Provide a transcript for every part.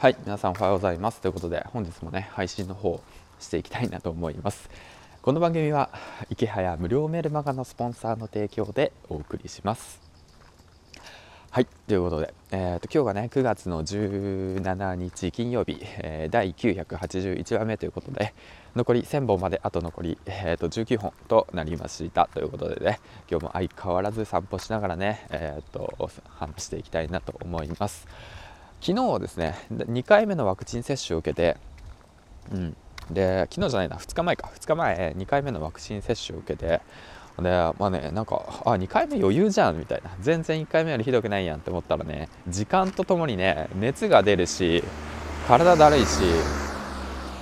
はい皆さんおはようございます。ということで本日もね配信の方していきたいなと思います。この番組は池早無料メルマガのスポンサーの提供でお送りします。はいということで、えーと、今日がね9月の17日金曜日、えー、第981話目ということで残り1000本まであと残り、えーと、19本となりましたということでね今日も相変わらず散歩しながらね、えーと話していきたいなと思います。昨日はですね2回目のワクチン接種を受けて、うん、で昨日じゃないな2日前か。2日前2回目のワクチン接種を受けてでまあねなんかあ2回目余裕じゃんみたいな。全然1回目よりひどくないやんって思ったらね時間とともにね熱が出るし体だるいし、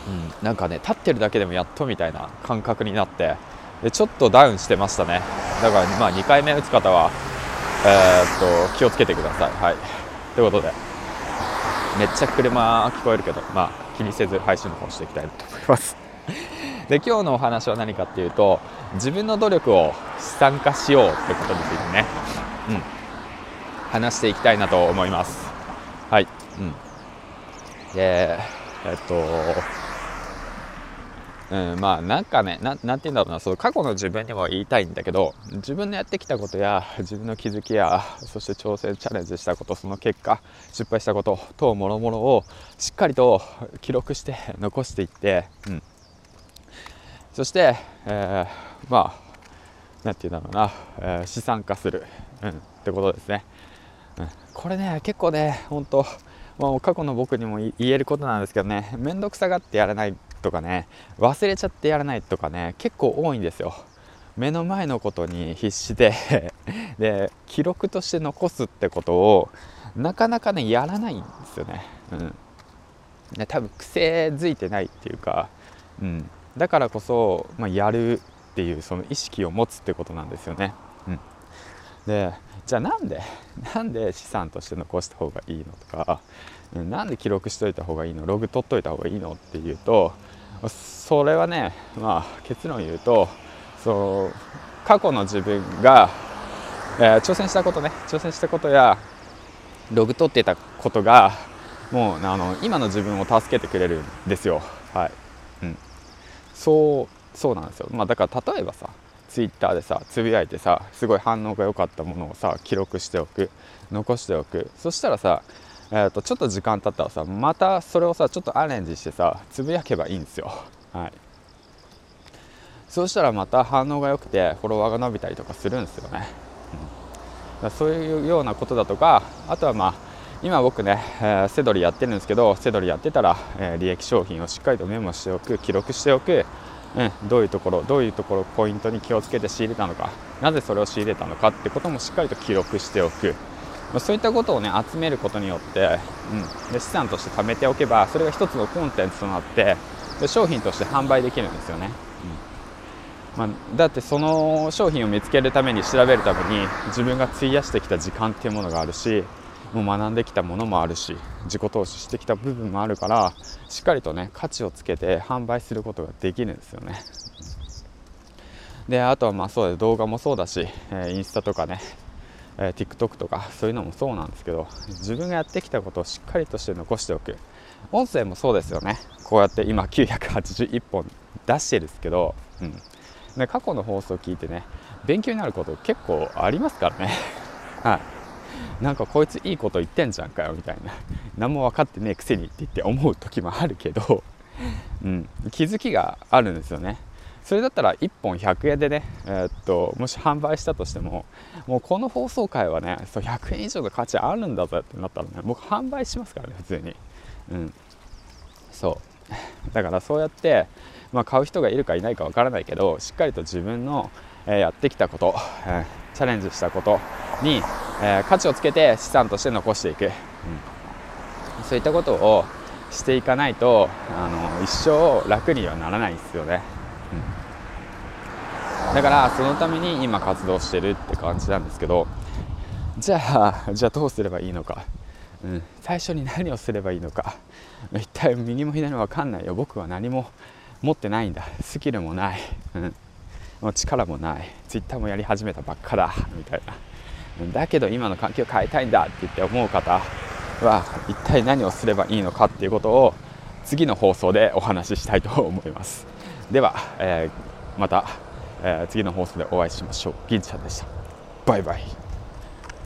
うん、なんかね立ってるだけでもやっとみたいな感覚になってでちょっとダウンしてましたね。だからまあ2回目打つ方はえー、っと気をつけてください。はい。ということで。めっちゃ車聞こえるけど、まあ、気にせず配信の方していきたいと思います。で今日のお話は何かっていうと自分の努力を資産化しようってことについてね、うん、話していきたいなと思います。はい、うん、でえっとうん、まあなんかねななんて言うんだろうなその過去の自分にも言いたいんだけど自分のやってきたことや自分の気づきやそして挑戦チャレンジしたことその結果失敗したこと等もろもろをしっかりと記録して残していって、うん、そして、えー、まあなんて言うんだろうな、えー、資産化する、うん、ってことですね、うん、これね結構ね本当まあ、過去の僕にも言えることなんですけどね面倒くさがってやらないとかね忘れちゃってやらないとかね結構多いんですよ。目の前のことに必死で で記録として残すってことをなかなかねやらないんですよね,、うん、ね多分癖づいてないっていうか、うん、だからこそ、まあ、やるっていうその意識を持つってことなんですよね、うん、でじゃあなんでなんで資産として残した方がいいのとかなんで記録しといた方がいいの？ログ取っといた方がいいの？っていうとそれはねまあ結論言うとそう過去の自分が、えー、挑戦したことね挑戦したことやログ取ってたことがもうあの今の自分を助けてくれるんですよ。はい、うん、そうそうなんですよ。まあだから例えばさツイッターでさつぶやいてさすごい反応が良かったものをさ記録しておく残しておく。そしたらさえーと、ちょっと時間経ったらさまたそれをさちょっとアレンジしてさつぶやけばいいんですよ。はい。そうしたらまた反応が良くてフォロワーが伸びたりとかするんですよね、うん、そういうようなことだとかあとはまあ今僕ね、えー、セドリやってるんですけどセドリやってたら、えー、利益商品をしっかりとメモしておく記録しておく、うん、どういうところどういうところポイントに気をつけて仕入れたのかなぜそれを仕入れたのかってこともしっかりと記録しておく。まそういったことをね集めることによって、うん、で資産として貯めておけばそれが一つのコンテンツとなってで商品として販売できるんですよね、うん。まあ、だってその商品を見つけるために調べるために自分が費やしてきた時間っていうものがあるしもう学んできたものもあるし自己投資してきた部分もあるからしっかりとね価値をつけて販売することができるんですよね。であとはまあそうだ動画もそうだし、えー、インスタとかねえー、TikTok とかそういうのもそうなんですけど自分がやってきたことをしっかりとして残しておく。音声もそうですよね。こうやって今981本出してるんですけど、うん、で過去の放送を聞いてね勉強になること結構ありますからね。はい。なんかこいついいこと言ってんじゃんかよみたいな。何も分かってねえくせにって言って思う時もあるけど、うん、気づきがあるんですよね。それだったら1本100円でね、えー、っともし販売したとしてももうこの放送回はねそう100円以上の価値あるんだぜってなったらね僕販売しますからね普通に。うん。そう。だからそうやって、まあ、買う人がいるかいないかわからないけどしっかりと自分の、えー、やってきたこと、えー、チャレンジしたことに、え価値をつけて資産として残していく、うん、そういったことをしていかないとあの一生楽にはならないんですよね。うん。だからそのために今活動してるって感じなんですけどじゃあじゃあどうすればいいのか、うん、最初に何をすればいいのか。一体右も左も分かんないよ。僕は何も持ってないんだ。スキルもない、うん、もう力もない。ツイッターもやり始めたばっかだ。みたいな。だけど今の環境を変えたいんだ。って言って思う方は一体何をすればいいのかっていうことを次の放送でお話ししたいと思います。では、えー、また、えー、次の放送でお会いしましょう。銀ちゃんでした。バイバイ。